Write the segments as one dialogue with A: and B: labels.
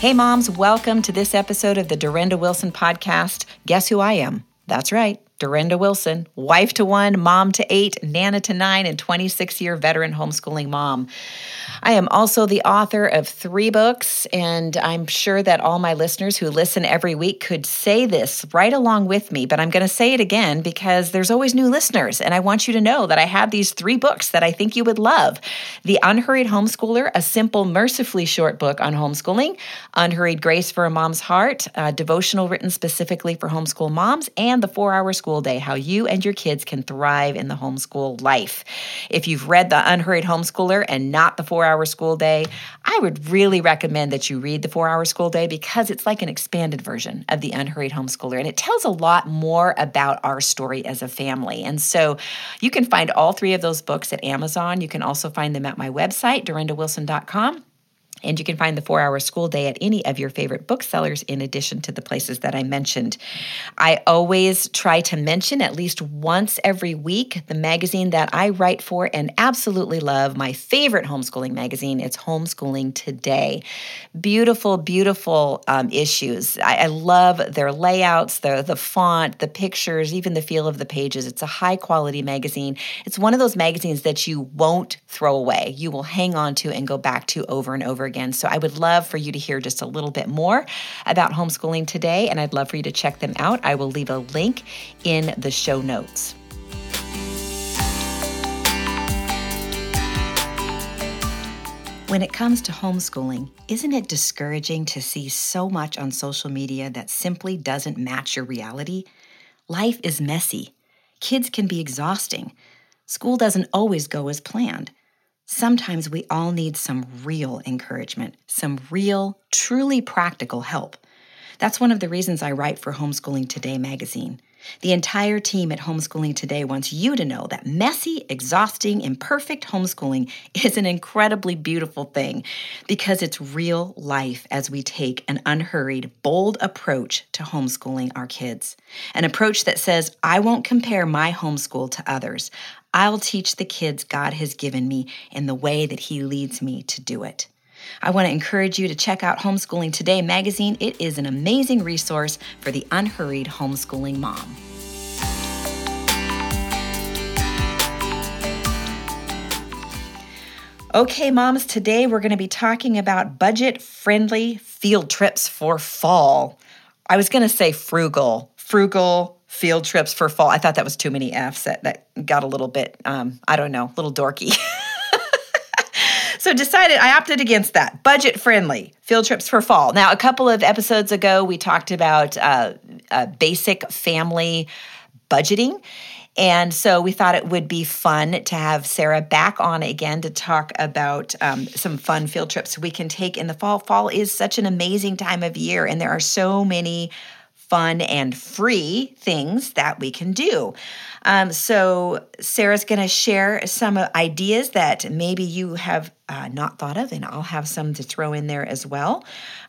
A: Hey, moms, welcome to this episode of the Durenda Wilson podcast. Guess who I am? That's right. Durenda Wilson, wife to one, mom to eight, nana to nine, and 26 year veteran homeschooling mom. I am also the author of three books, and I'm sure that all my listeners who listen every week could say this right along with me, but I'm going to say it again because there's always new listeners, and I want you to know that I have these three books that I think you would love The Unhurried Homeschooler, a simple, mercifully short book on homeschooling, Unhurried Grace for a Mom's Heart, a devotional written specifically for homeschool moms, and The Four Hour School Day How You and Your Kids Can Thrive in the Homeschool Life. If you've read The Unhurried Homeschooler and not The Four Hour School Day, I would really recommend that you read The Four Hour School Day because it's like an expanded version of The Unhurried Homeschooler and it tells a lot more about our story as a family. And so you can find all three of those books at Amazon. You can also find them at my website, durendawilson.com. And you can find the four hour school day at any of your favorite booksellers, in addition to the places that I mentioned. I always try to mention at least once every week the magazine that I write for and absolutely love, my favorite homeschooling magazine. It's Homeschooling Today. Beautiful, beautiful um, issues. I, I, love their layouts, the, the font, the pictures, even the feel of the pages. It's a high quality magazine. It's one of those magazines that you won't throw away, you will hang on to and go back to over and over again. So I would love for you to hear just a little bit more about homeschooling today, and I'd love for you to check them out. I will leave a link in the show notes. When it comes to homeschooling, isn't it discouraging to see so much on social media that simply doesn't match your reality? Life is messy. Kids can be exhausting. School doesn't always go as planned. Sometimes we all need some real encouragement, some real, truly practical help. That's one of the reasons I write for Homeschooling Today magazine. The entire team at Homeschooling Today wants you to know that messy, exhausting, imperfect homeschooling is an incredibly beautiful thing because it's real life as we take an unhurried, bold approach to homeschooling our kids. An approach that says, I won't compare my homeschool to others. I'll teach the kids God has given me in the way that He leads me to do it. I want to encourage you to check out Homeschooling Today magazine. It is an amazing resource for the unhurried homeschooling mom. Okay, moms, today we're going to be talking about budget friendly field trips for fall. I was going to say frugal, frugal, field trips for fall. I thought that was too many F's. That that got a little bit, um, I don't know, a little dorky. so decided I opted against that. Budget friendly field trips for fall. Now, a couple of episodes ago, we talked about uh, uh, basic family budgeting. And so we thought it would be fun to have Sara back on again to talk about um, some fun field trips we can take in the fall. Fall is such an amazing time of year, and there are so many fun and free things that we can do. Um, so, Sara's going to share some ideas that maybe you have uh, not thought of, and I'll have some to throw in there as well.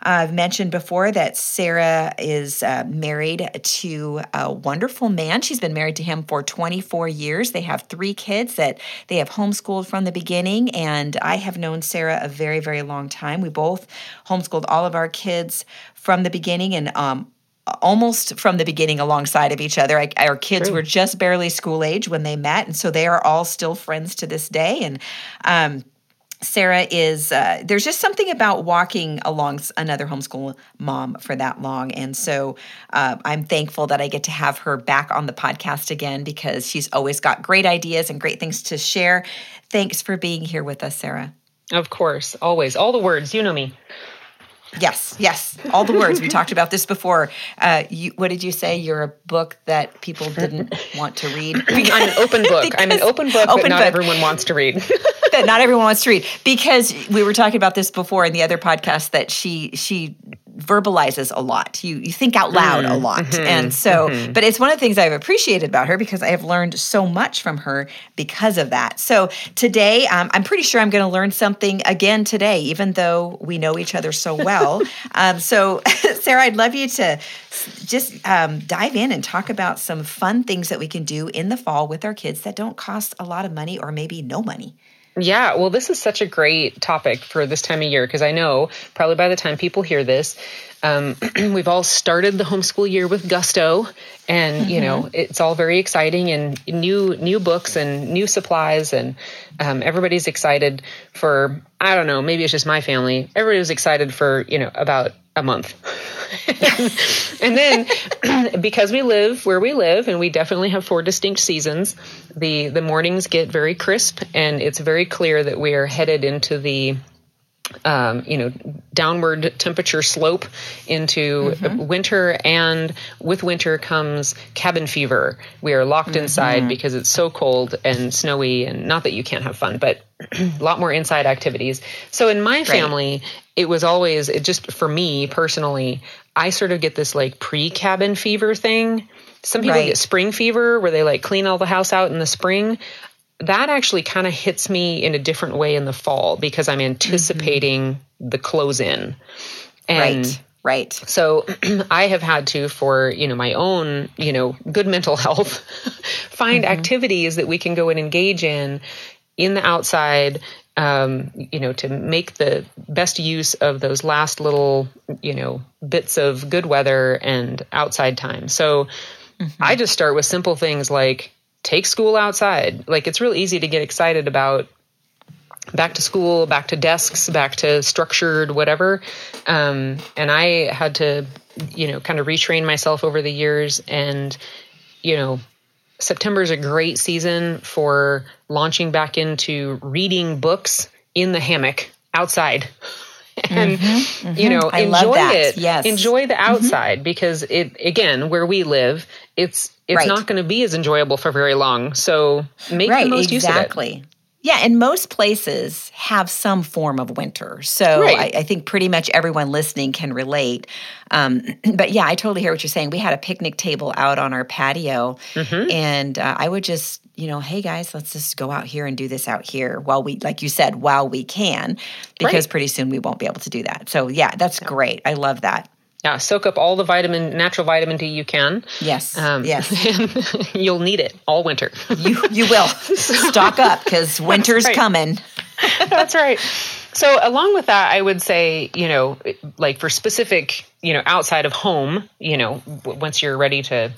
A: Uh, I've mentioned before that Sara is uh, married to a wonderful man. She's been married to him for 24 years. They have three kids that they have homeschooled from the beginning, and I have known Sara a very, very long time. We both homeschooled all of our kids from the beginning, and um, almost from the beginning alongside of each other. I, our kids True. were just barely school age when they met, and so they are all still friends to this day. And um, Sara is uh, there's just something about walking along another homeschool mom for that long, and so uh, I'm thankful that I get to have her back on the podcast again because she's always got great ideas and great things to share. Thanks for being here with us, Sara.
B: Of course, always all the words. You know me.
A: Yes, yes, all the words. We talked about this before. Uh, you, what did you say? You're a book that people didn't want to read.
B: I'm an open book. I'm an open book open that not book. everyone wants to read.
A: that not everyone wants to read because we were talking about this before in the other podcast that she she verbalizes a lot. You you think out loud mm, a lot. Mm-hmm, and so mm-hmm. but it's one of the things I've appreciated about her because I have learned so much from her because of that. So today um, I'm pretty sure I'm going to learn something again today even though we know each other so well. um, so Sara, I'd love you to just um, dive in and talk about some fun things that we can do in the fall with our kids that don't cost a lot of money or maybe no money.
B: Yeah, well, this is such a great topic for this time of year because I know probably by the time people hear this, um, we've all started the homeschool year with gusto, and mm-hmm. you know mm-hmm. it's all very exciting and new new books and new supplies, and um, everybody's excited for I don't know maybe it's just my family. Everybody was excited for you know about a month. and then because we live where we live and we definitely have four distinct seasons, the the mornings get very crisp and it's very clear that we are headed into the um, you know, downward temperature slope into mm-hmm. winter, and with winter comes cabin fever. We are locked mm-hmm. inside because it's so cold and snowy, and not that you can't have fun, but a lot more inside activities. So in my family, right. it was always it just for me personally. I sort of get this like pre cabin fever thing. Some people right. get spring fever where they like clean all the house out in the spring that actually kind of hits me in a different way in the fall because I'm anticipating mm-hmm. the close in.
A: And right. Right.
B: So I have had to, for you know my own you know good mental health, find mm-hmm. activities that we can go and engage in in the outside. Um, you know, to make the best use of those last little you know bits of good weather and outside time. So mm-hmm. I just start with simple things like take school outside. Like it's real easy to get excited about back to school, back to desks, back to structured whatever. Um, and I had to, you know, kind of retrain myself over the years. And, you know, September is a great season for launching back into reading books in the hammock outside. and mm-hmm, mm-hmm. you know I enjoy it yes enjoy the mm-hmm. outside mm-hmm. because it again where we live it's it's right. not going to be as enjoyable for very long. So make right, the most exactly. use of it.
A: Yeah, and most places have some form of winter. So right. I, I, think pretty much everyone listening can relate. Um, but yeah, I totally hear what you're saying. We had a picnic table out on our patio, mm-hmm. and uh, I would just, you know, hey guys, let's just go out here and do this out here while we, like you said, while we can, because right. pretty soon we won't be able to do that. So yeah, that's yeah. great. I love that.
B: Yeah, soak up all the vitamin, natural vitamin D you can.
A: Yes. Um, yes.
B: you'll need it all winter.
A: you you will stock up because winter's right. coming.
B: That's right. So along with that, I would say, you know, like for specific, you know, outside of home, you know, once you're ready to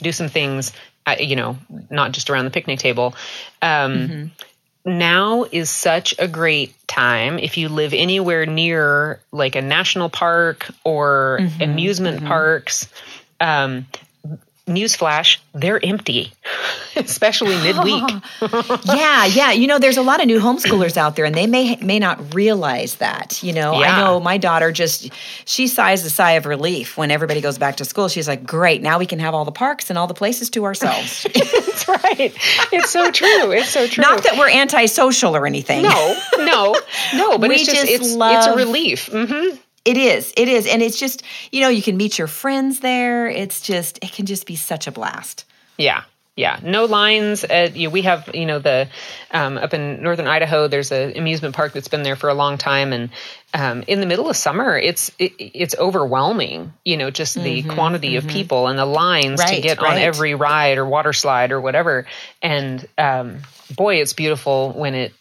B: do some things, uh, you know, not just around the picnic table. Um, mm-hmm now is such a great time if you live anywhere near like a national park or mm-hmm, amusement mm-hmm. parks. Um, newsflash, they're empty, especially midweek.
A: yeah, yeah. You know, there's a lot of new homeschoolers out there, and they may may not realize that. You know, yeah. I know my daughter just she sighs a sigh of relief when everybody goes back to school. She's like, "Great, now we can have all the parks and all the places to ourselves."
B: That's right. It's so true. It's so true.
A: Not that we're antisocial or anything.
B: No, no, no. But we it's just, just it's love, it's a relief. Mm-hmm.
A: It is. It is. And it's just, you know, you can meet your friends there. It's just, it can just be such a blast.
B: Yeah. Yeah, no lines. At, you know, we have, you know, the um, up in northern Idaho. There's an amusement park that's been there for a long time, and um, in the middle of summer, it's it, it's overwhelming. You know, just the mm-hmm, quantity mm-hmm. of people and the lines right, to get right. on every ride or water slide or whatever. And um, boy, it's beautiful when it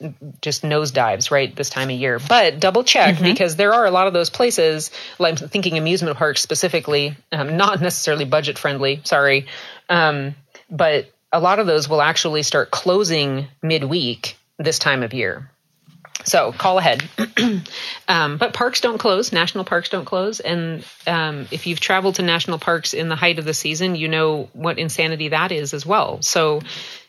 B: just nosedives right this time of year. But double check mm-hmm. because there are a lot of those places. Like I'm thinking amusement parks specifically, um, not necessarily budget friendly. Sorry, um, but a lot of those will actually start closing midweek this time of year. So call ahead. um, but parks don't close. National parks don't close. And um, if you've traveled to national parks in the height of the season, you know what insanity that is as well. So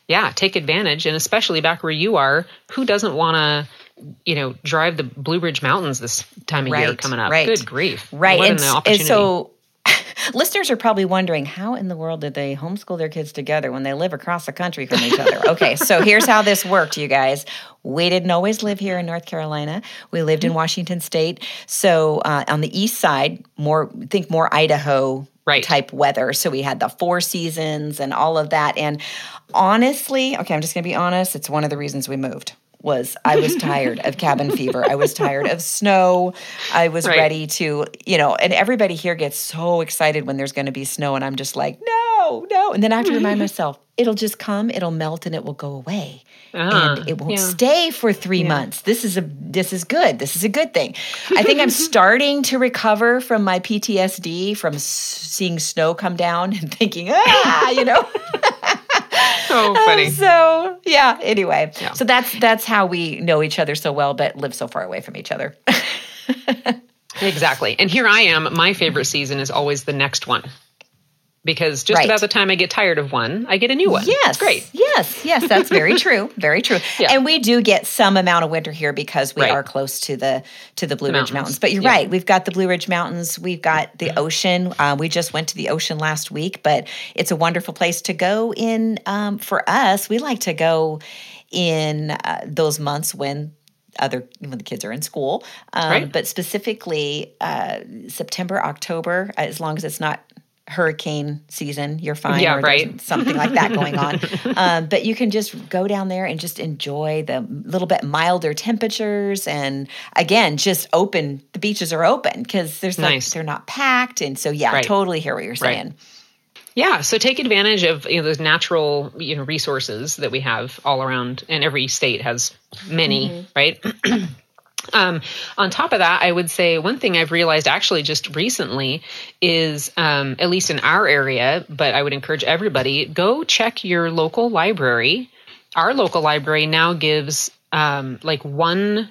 B: yeah, take advantage. And especially back where you are, who doesn't want to, you know, drive the Blue Ridge Mountains this time of right, year coming up?
A: Right.
B: Good grief.
A: Right. What and, an opportunity. and so listeners are probably wondering how in the world did they homeschool their kids together when they live across the country from each other? okay, so here's how this worked, you guys. We didn't always live here in North Carolina. We lived in mm-hmm. Washington State. So uh, on the east side, more think more Idaho right. type weather. So we had the four seasons and all of that. And honestly, okay, I'm just going to be honest, it's one of the reasons we moved was I was tired of cabin fever. I was tired of snow. I was right. ready to, you know, and everybody here gets so excited when there's going to be snow and I'm just like, "No, no." And then I have to remind myself, it'll just come, it'll melt, and it will go away.
B: Ah,
A: and it won't
B: yeah.
A: stay for three months. This is a this is good. This is a good thing. I think I'm starting to recover from my PTSD from s- seeing snow come down and thinking, ah, you know.
B: Oh, funny.
A: so yeah. Anyway,
B: Yeah.
A: so that's that's how we know each other so well, but live so far away from each other.
B: Exactly. And here I am. My favorite season is always the next one. Because just
A: Right.
B: about the time I get tired of one, I get a new one.
A: Yes.
B: It's great.
A: Yes. Yes. That's very true. Very true.
B: Yeah.
A: And we do get some amount of winter here because we
B: Right.
A: are close to the to the Blue Ridge
B: mountains.
A: Mountains. But you're
B: Yeah.
A: right. We've got the Blue Ridge Mountains. We've got the ocean. Uh, we just went to the ocean last week, but it's a wonderful place to go. In um, for us, we like to go in uh, those months when other when the kids are in school um,
B: Right.
A: but specifically uh, september october as long as it's not hurricane season you're fine
B: Yeah,
A: or
B: right.
A: something like that going on um, but you can just go down there and just enjoy the little bit milder temperatures and again just open the beaches are open because there's
B: Nice.
A: they're not packed and so yeah
B: Right.
A: totally hear what you're
B: Right.
A: saying
B: Yeah, so take advantage of you know those natural you know resources that we have all around, and every state has many, right? um, on top of that, I would say one thing I've realized actually just recently is, um, at least in our area, but I would encourage everybody go check your local library. Our local library now gives um, like one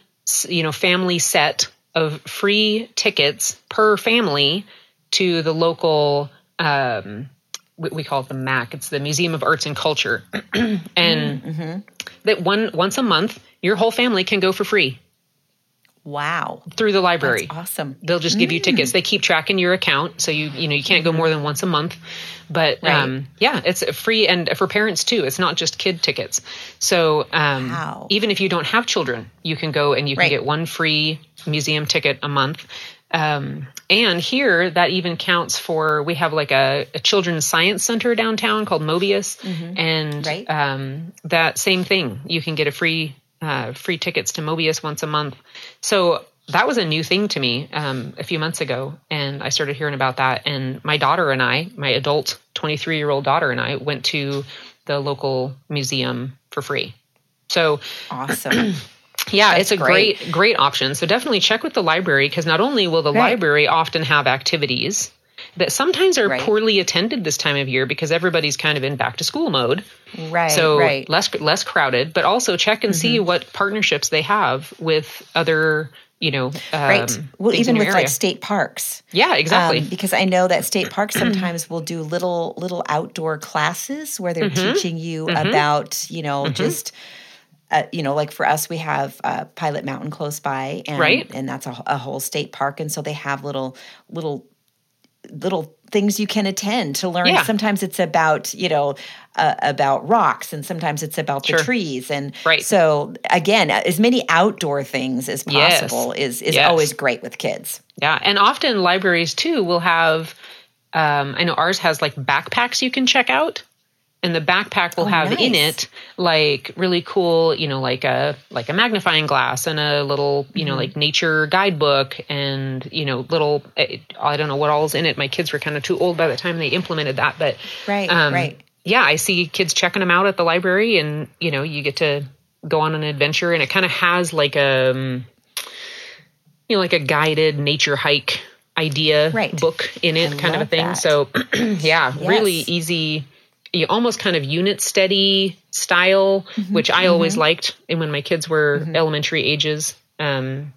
B: you know family set of free tickets per family to the local um, we, we call it the MAC. It's the Museum of Arts and Culture, and that one once a month, your whole family can go for free
A: wow
B: through the library.
A: awesome
B: They'll just give you tickets. They keep tracking your account, so you you know you can't go more than once a month. But
A: Right.
B: um, yeah, it's free and for parents too. It's not just kid tickets. So um,
A: Wow.
B: even if you don't have children, you can go and you can
A: Right.
B: get one free museum ticket a month. Um, and here that even counts for we have like a, a children's science center downtown called Mobius, and
A: Right.
B: um, that same thing. You can get a free uh, free tickets to Mobius once a month. So that was a new thing to me um, a few months ago, and I started hearing about that. And my daughter and I, my adult 23 year old daughter and I, went to the local museum for free. So
A: awesome
B: yeah,
A: That's
B: it's a
A: great.
B: great. great option. So definitely check with the library because not only will the
A: Right.
B: library often have activities that sometimes are
A: Right.
B: poorly attended this time of year because everybody's kind of in back to school mode.
A: right
B: So
A: right
B: less less crowded, but also check and see what partnerships they have with other, you know, um,
A: right well even with
B: area.
A: like state parks
B: yeah, exactly.
A: Um, because I know that state parks sometimes will do little little outdoor classes where they're
B: Mm-hmm.
A: teaching you about you know just. Uh, you know, like for us, we have uh, Pilot Mountain close by, and
B: Right.
A: and that's a, a whole state park, and so they have little little little things you can attend to learn.
B: Yeah.
A: Sometimes it's about you know uh, about rocks, and sometimes it's about
B: Sure.
A: the trees, and
B: Right.
A: So again, as many outdoor things as
B: Yes.
A: possible is is
B: Yes.
A: always great with kids.
B: Yeah, and often libraries too will have. Um, I know ours has like backpacks you can check out, and the backpack will
A: Oh,
B: have in it like really cool, you know, like a like a magnifying glass and a little, you
A: Mm-hmm.
B: know, like nature guidebook and you know little. eh, I don't know what all's in it. My kids were kind of too old by the time they implemented that, but
A: Right,
B: um,
A: right.
B: Yeah, I see kids checking them out at the library, and you know, you get to go on an adventure, and it kind of has like a. um, you know, like a guided nature hike idea
A: Right.
B: book in it,
A: I
B: kind of a thing.
A: that.
B: So, yeah, really easy, almost kind of unit study style,
A: Mm-hmm.
B: which I always liked. And when my kids were elementary ages, um,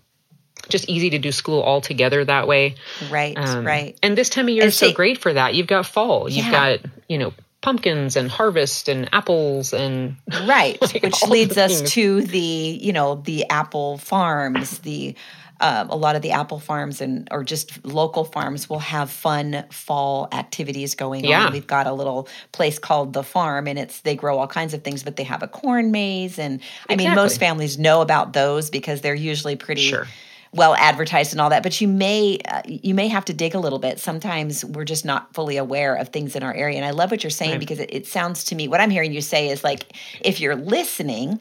B: just easy to do school all together that way.
A: Right,
B: Um,
A: right.
B: And this time of year
A: And
B: is so great for that. You've got fall, you've
A: Yeah.
B: got, you know, pumpkins and harvest and apples and
A: right
B: like
A: which leads us to the you know the apple farms the um, a lot of the apple farms and or just local farms will have fun fall activities going
B: Yeah.
A: on we've got a little place called the farm and it's they grow all kinds of things but they have a corn maze and i mean most families know about those because they're usually pretty
B: Sure.
A: well advertised and all that but you may uh, you may have to dig a little bit sometimes we're just not fully aware of things in our area and i love what you're saying
B: Right.
A: because it, it sounds to me what i'm hearing you say is like if you're listening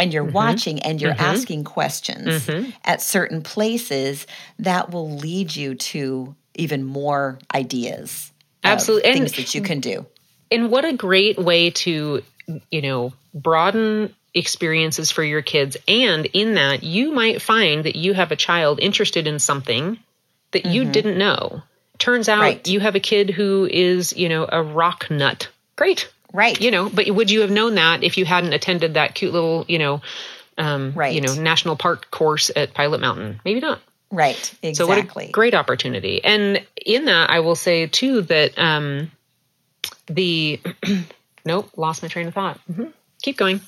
A: and you're
B: Mm-hmm.
A: watching and you're mm-hmm. asking questions mm-hmm. at certain places that will lead you to even more ideas
B: Absolutely. And-
A: things that you can do
B: and what a great way to, you know, broaden experiences for your kids. And in that, you might find that you have a child interested in something that you mm-hmm. didn't know. Turns out
A: Right.
B: you have a kid who is, you know, a rock nut. Great.
A: Right.
B: You know, but would you have known that if you hadn't attended that cute little, you know, um,
A: Right.
B: you know, national park course at Pilot Mountain? Maybe not.
A: Right.
B: So what
A: Exactly.
B: a great opportunity. And in that, I will say too that um, the nope, lost my train of thought. hmm Keep going.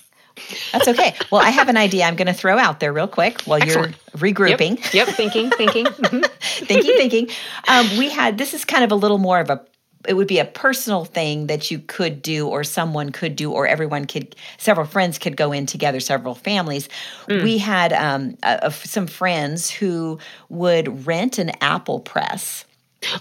A: That's okay. Well, I have an idea I'm going to throw out there real quick while
B: Excellent.
A: you're regrouping.
B: Yep. Yep. Thinking. Thinking. Mhm.
A: thinking, thinking. Um, we had this is kind of a little more of a. It would be a personal thing that you could do, or someone could do, or everyone could. Several friends could go in together. Several families.
B: Mm.
A: We had um, a, a- some friends who would rent an apple press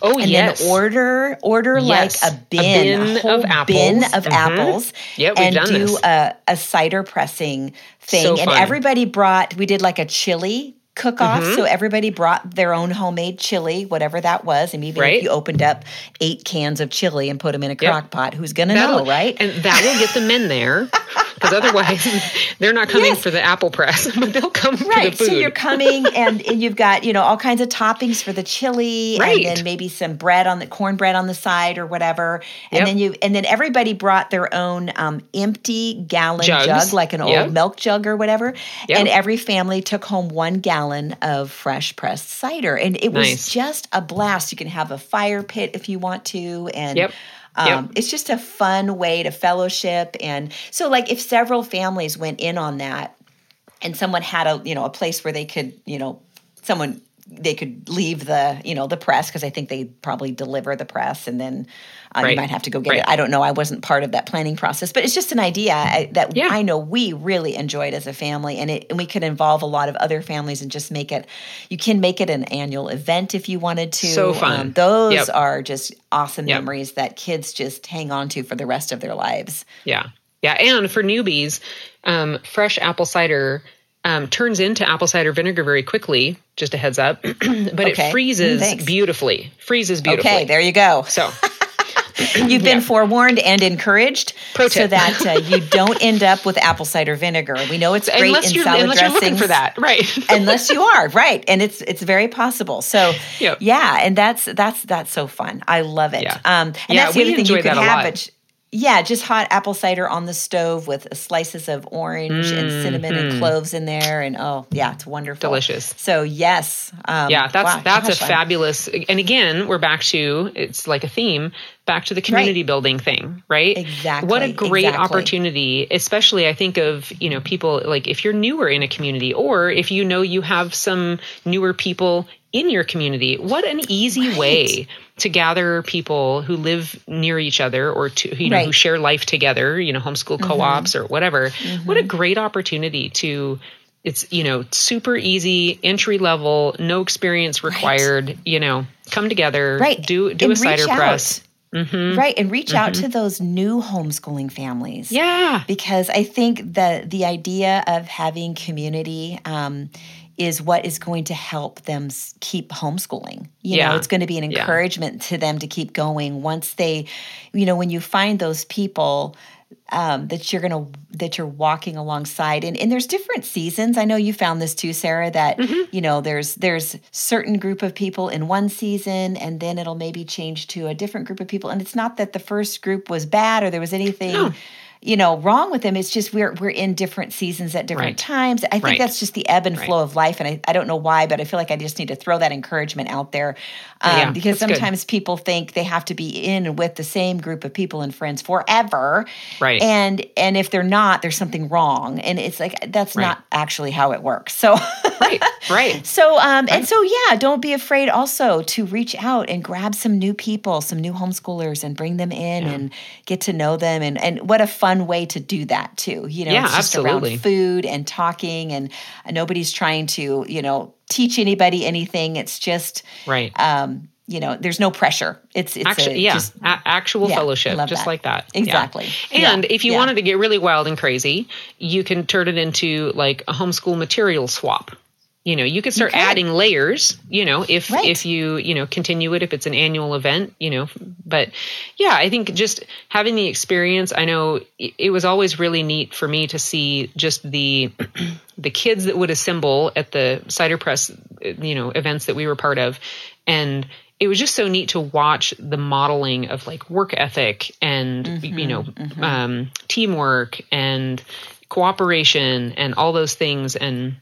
B: Oh
A: and
B: yes.
A: then order order
B: Yes.
A: like a
B: A
A: bin,
B: bin
A: a whole
B: of apples.
A: bin of
B: Mhm.
A: apples,
B: we've
A: and
B: done
A: do a, a cider pressing thing.
B: So
A: and everybody brought. We did like a chili cook off,
B: Mm-hmm.
A: so everybody brought their own homemade chili, whatever that was. And even
B: Right.
A: if you opened up eight cans of chili and put them in a
B: Yep.
A: crock pot, who's gonna know, right?
B: And that will get the men there because otherwise they're not coming
A: Yes.
B: for the apple press, but they'll come
A: Right.
B: for the food.
A: So you're coming and, and you've got, you know, all kinds of toppings for the chili
B: Right.
A: and then maybe some bread on the cornbread on the side or whatever. And
B: Yep.
A: then you and then everybody brought their own um, empty gallon
B: Jugs.
A: jug, like an
B: Yep.
A: old milk jug or whatever.
B: Yep.
A: And every family took home one gallon of fresh pressed cider. And it was
B: Nice.
A: just a blast. You can have a fire pit if you want to. And
B: Yep.
A: Um,
B: Yep.
A: it's just a fun way to fellowship. And so like if several families went in on that, and someone had a you know a place where they could you know someone they could leave the you know the press because I think they probably deliver the press and then uh,
B: Right.
A: you might have to go get
B: Right.
A: it. I don't know. I wasn't part of that planning process, but it's just an idea I, that
B: Yeah.
A: I know we really enjoyed as a family, and it and we could involve a lot of other families and just make it. You can make it an annual event if you wanted to.
B: So fun.
A: Um, those
B: Yep.
A: are just awesome
B: Yep.
A: memories that kids just hang on to for the rest of their lives.
B: Yeah. Yeah. And for newbies, um, fresh apple cider um, turns into apple cider vinegar very quickly. Just a heads up. but
A: Okay.
B: it
A: Mm,
B: freezes
A: thanks.
B: beautifully. Freezes beautifully.
A: Okay, there you go.
B: So,
A: You've been forewarned and encouraged so that uh, you don't end up with apple cider vinegar. We know it's great
B: unless
A: in salad
B: unless you're looking for that. Right.
A: unless you are right and it's it's very possible so
B: Yep.
A: yeah and that's that's that's so fun i love it
B: Yeah.
A: um and
B: Yeah,
A: that's the
B: we
A: other thing you could have it yeah just hot apple cider on the stove with slices of orange and cinnamon and cloves in there and oh yeah it's wonderful
B: Mm-hmm. Delicious.
A: so yes um,
B: Yeah, that's
A: wow,
B: that's
A: gosh,
B: a fabulous. And again, we're back to it's like a theme, back to the community building thing, right?
A: Exactly,
B: What a great
A: exactly.
B: opportunity, especially I think of you know people like if you're newer in a community, or if you know you have some newer people in your community. What an easy
A: Right.
B: way to gather people who live near each other or to you know who
A: Right. Mm-hmm.
B: share life together. You know, homeschool co-ops or whatever. What a great opportunity to it's you know super easy entry level no experience required you know come together
A: Right.
B: do do
A: And
B: a cider press Mm-hmm.
A: right and reach out to those new homeschooling families
B: yeah
A: because I think that the idea of having community um, is what is going to help them keep homeschooling. You know, it's going to be an
B: Yeah.
A: encouragement to them to keep going once they, you know, when you find those people. Um, that you're gonna that you're walking alongside and, and there's different seasons i know you found this too sara that
B: Mm-hmm.
A: you know there's there's certain group of people in one season and then it'll maybe change to a different group of people and it's not that the first group was bad or there was anything
B: No.
A: You know wrong with them it's just we're we're in different seasons at different
B: Right.
A: times i think
B: Right.
A: that's just the ebb and
B: Right.
A: flow of life and I, I don't know why but i feel like i just need to throw that encouragement out there um,
B: Yeah,
A: because
B: that's good.
A: sometimes people think they have to be in and with the same group of people and friends forever
B: Right.
A: and and if they're not there's something wrong and it's like that's
B: Right.
A: not actually how it works so
B: right right
A: so um and so yeah don't be afraid also to reach out and grab some new people some new homeschoolers and bring them in and get to know them and and what a fun way to do that too you know
B: Yeah,
A: it's just
B: absolutely.
A: around food and talking and nobody's trying to you know teach anybody anything it's just
B: right
A: um you know there's no pressure it's it's
B: Actually,
A: a,
B: yeah,
A: just
B: a- actual
A: yeah,
B: fellowship, just
A: that.
B: like that. Yeah.
A: Exactly.
B: And
A: Yeah,
B: if you
A: yeah.
B: wanted to get really wild and crazy, you can turn it into like a homeschool material swap. You know you could start
A: You
B: adding layers you know if
A: Right.
B: if you you know continue it if it's an annual event you know but yeah i think just having the experience i know it, was always really neat for me to see just the the kids that would assemble at the cider press uh, you know events that we were part of. And it was just so neat to watch the modeling of like work ethic and you know mm-hmm, mm-hmm. um, teamwork and cooperation and all those things. And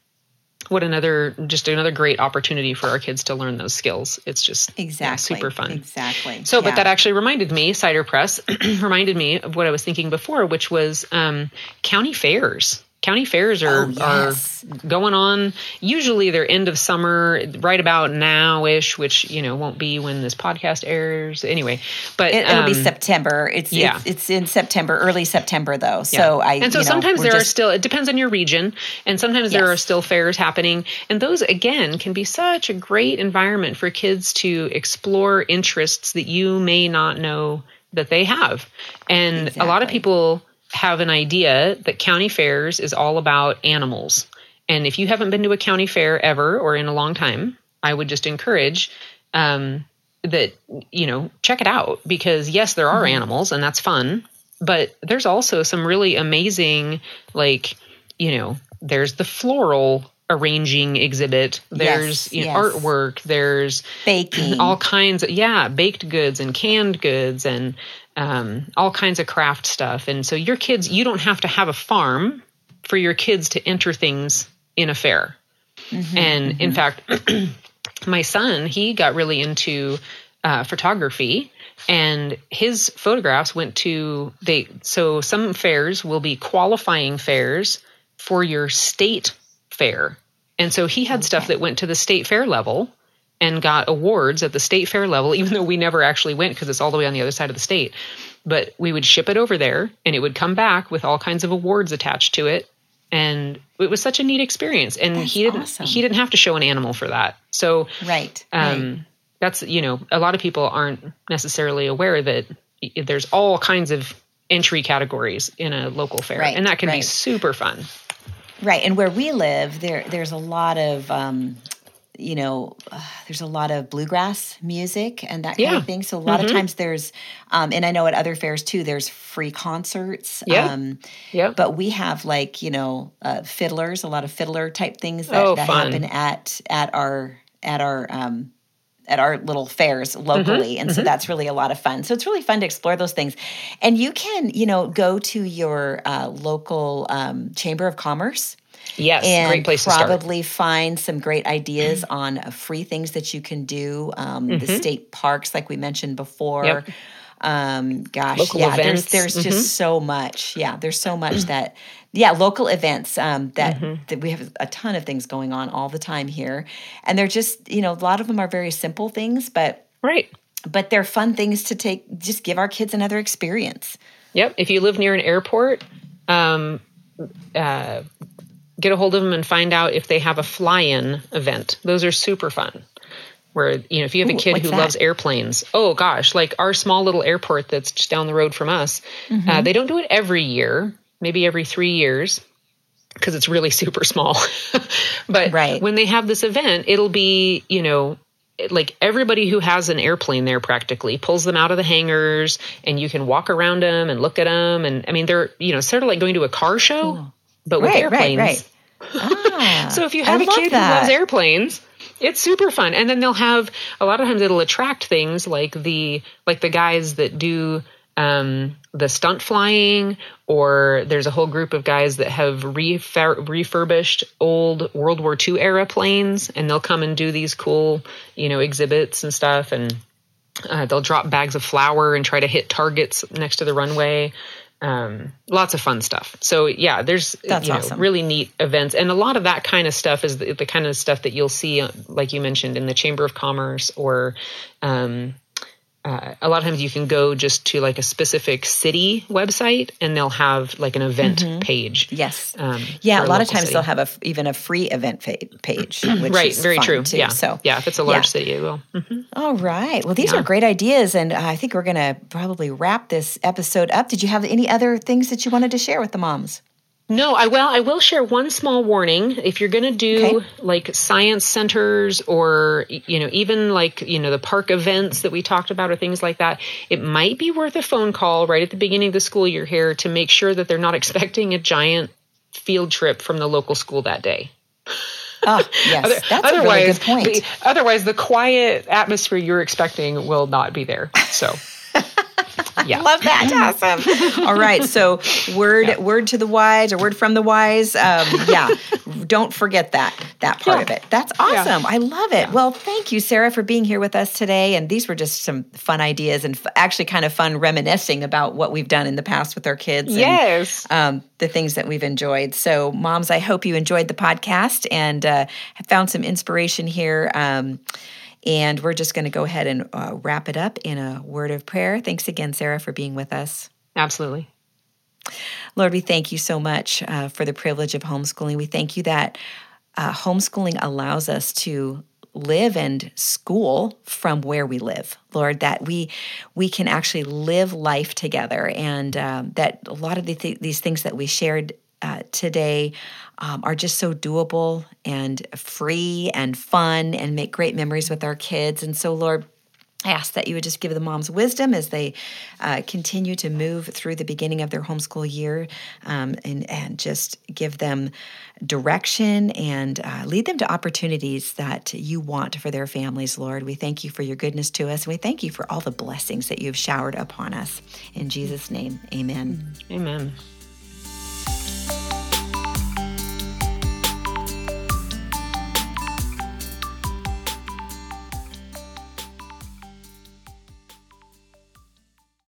B: what another just another great opportunity for our kids to learn those skills it's just yeah,
A: Exactly.
B: super fun
A: Exactly.
B: so,
A: Yeah.
B: but that actually reminded me, Cider Press reminded me of what I was thinking before, which was um, county fairs. County fairs are,
A: Oh, yes.
B: are going on. Usually they're end of summer, right about now ish, which, you know, won't be when this podcast airs anyway. But
A: It, will be
B: um,
A: September. It's,
B: yeah.
A: it's it's in September, early September though. So I
B: and so
A: know,
B: sometimes
A: we're
B: there are
A: just-
B: still it depends on your region and sometimes there are still fairs happening and those again can be such a great environment for kids to explore interests that you may not know that they have and a lot of people have an idea that county fairs is all about animals and if you haven't been to a county fair ever or in a long time i would just encourage um, that you know check it out because yes there are animals and that's fun but there's also some really amazing like you know there's the floral arranging exhibit there's
A: Yes,
B: you know,
A: yes.
B: artwork there's
A: baking.
B: all kinds of yeah baked goods and canned goods and um, all kinds of craft stuff. And so your kids you don't have to have a farm for your kids to enter things in a fair.
A: Mm-hmm,
B: and in fact my son he got really into uh, photography and his photographs went to they so some fairs will be qualifying fairs for your state fair. And so he had stuff that went to the state fair level and got awards at the state fair level even though we never actually went because it's all the way on the other side of the state but we would ship it over there and it would come back with all kinds of awards attached to it and it was such a neat experience and
A: That's
B: he didn't
A: awesome.
B: he didn't have to show an animal for that so
A: right.
B: um,
A: right.
B: that's you know a lot of people aren't necessarily aware that there's all kinds of entry categories in a local fair
A: Right,
B: and that can be super fun
A: Right, and where we live, there there's a lot of um, you know, uh, there's a lot of bluegrass music and that kind of thing. So a lot of times there's, um, and I know at other fairs too, there's free concerts.
B: Yeah.
A: Um,
B: Yep.
A: but we have like you know uh, fiddlers, a lot of fiddler type things that,
B: Oh,
A: that happen at at our at our um, at our little fairs
B: Mm-hmm.
A: locally and so that's really a lot of fun so it's really fun to explore those things and you can you know go to your uh, local um, chamber of commerce
B: yes
A: and
B: great place
A: probably find some great ideas on uh, free things that you can do. Um, The state parks, like we mentioned before.
B: Mm-hmm. Yep.
A: Um, gosh,
B: Local
A: yeah,
B: events.
A: there's there's
B: Mhm.
A: just so much. Yeah, there's so much that yeah, local events um, that
B: Mm-hmm.
A: that we have a ton of things going on all the time here, and they're just you know a lot of them are very simple things, but
B: right
A: but they're fun things to take. Just give our kids another experience.
B: Yep. If you live near an airport, um, uh, get a hold of them and find out if they have a fly-in event. Those are super fun. Where you know, if you have a kid who
A: that?
B: loves airplanes, oh gosh, like our small little airport that's just down the road from us,
A: Mm-hmm.
B: uh, they don't do it every year, maybe every three years, because it's really super small. but
A: Right.
B: when they have this event, it'll be you know like everybody who has an airplane there practically pulls them out of the hangars and you can walk around them and look at them and i mean they're you know sort of like going to a car show but with
A: Right,
B: airplanes
A: right, right. Ah,
B: so if you have a kid
A: that.
B: who loves airplanes it's super fun and then they'll have a lot of times it'll attract things like the like the guys that do um, the stunt flying or there's a whole group of guys that have refur- refurbished old world war ii era planes and they'll come and do these cool you know exhibits and stuff and uh, they'll drop bags of flour and try to hit targets next to the runway um, lots of fun stuff so yeah there's
A: That's
B: you know,
A: awesome.
B: really neat events and a lot of that kind of stuff is the, the kind of stuff that you'll see uh, like you mentioned in the chamber of commerce or um, uh, a lot of times you can go just to like a specific city website and they'll have like an event page
A: Yes.
B: um,
A: Yeah, a lot of times
B: city.
A: they'll have a f- even a free event page, which
B: right very true
A: too.
B: yeah
A: So
B: yeah if it's a large
A: yeah.
B: city it will Mhm.
A: All right. Well, these
B: Yeah.
A: are great ideas, and uh, I think we're going to probably wrap this episode up. Did you have any other things that you wanted to share with the moms?
B: No, I well, I will share one small warning. If you're going to do okay. like science centers or you know even like you know the park events that we talked about or things like that, it might be worth a phone call right at the beginning of the school year here to make sure that they're not expecting a giant field trip from the local school that day.
A: Ah, yes, Other, that's otherwise, a really good point.
B: The, otherwise, the quiet atmosphere you're expecting will not be there. So.
A: Yeah. Love that. Awesome. All right. So word yeah. word to the wise or word from the wise. Um, yeah. Don't forget that that part yeah. of it. That's awesome. I love it. Well, thank you, Sara, for being here with us today. And these were just some fun ideas and f- actually kind of fun reminiscing about what we've done in the past with our kids.
B: Yes.
A: And, um, the things that we've enjoyed. So, moms, I hope you enjoyed the podcast and uh, have found some inspiration here. Um, and we're just going to go ahead and uh, wrap it up in a word of prayer. Thanks again, Sara, for being with us.
B: Absolutely.
A: Lord, we thank you so much uh, for the privilege of homeschooling. We thank you that uh, homeschooling allows us to live and school from where we live lord that we we can actually live life together and um, that a lot of the th- these things that we shared uh, today um, are just so doable and free and fun and make great memories with our kids. And so, Lord, I ask that you would just give the moms wisdom as they uh, continue to move through the beginning of their homeschool year um, and, and just give them direction and uh, lead them to opportunities that you want for their families, Lord. We thank you for your goodness to us. And we thank you for all the blessings that you've showered upon us. In Jesus' name, amen.
B: Amen.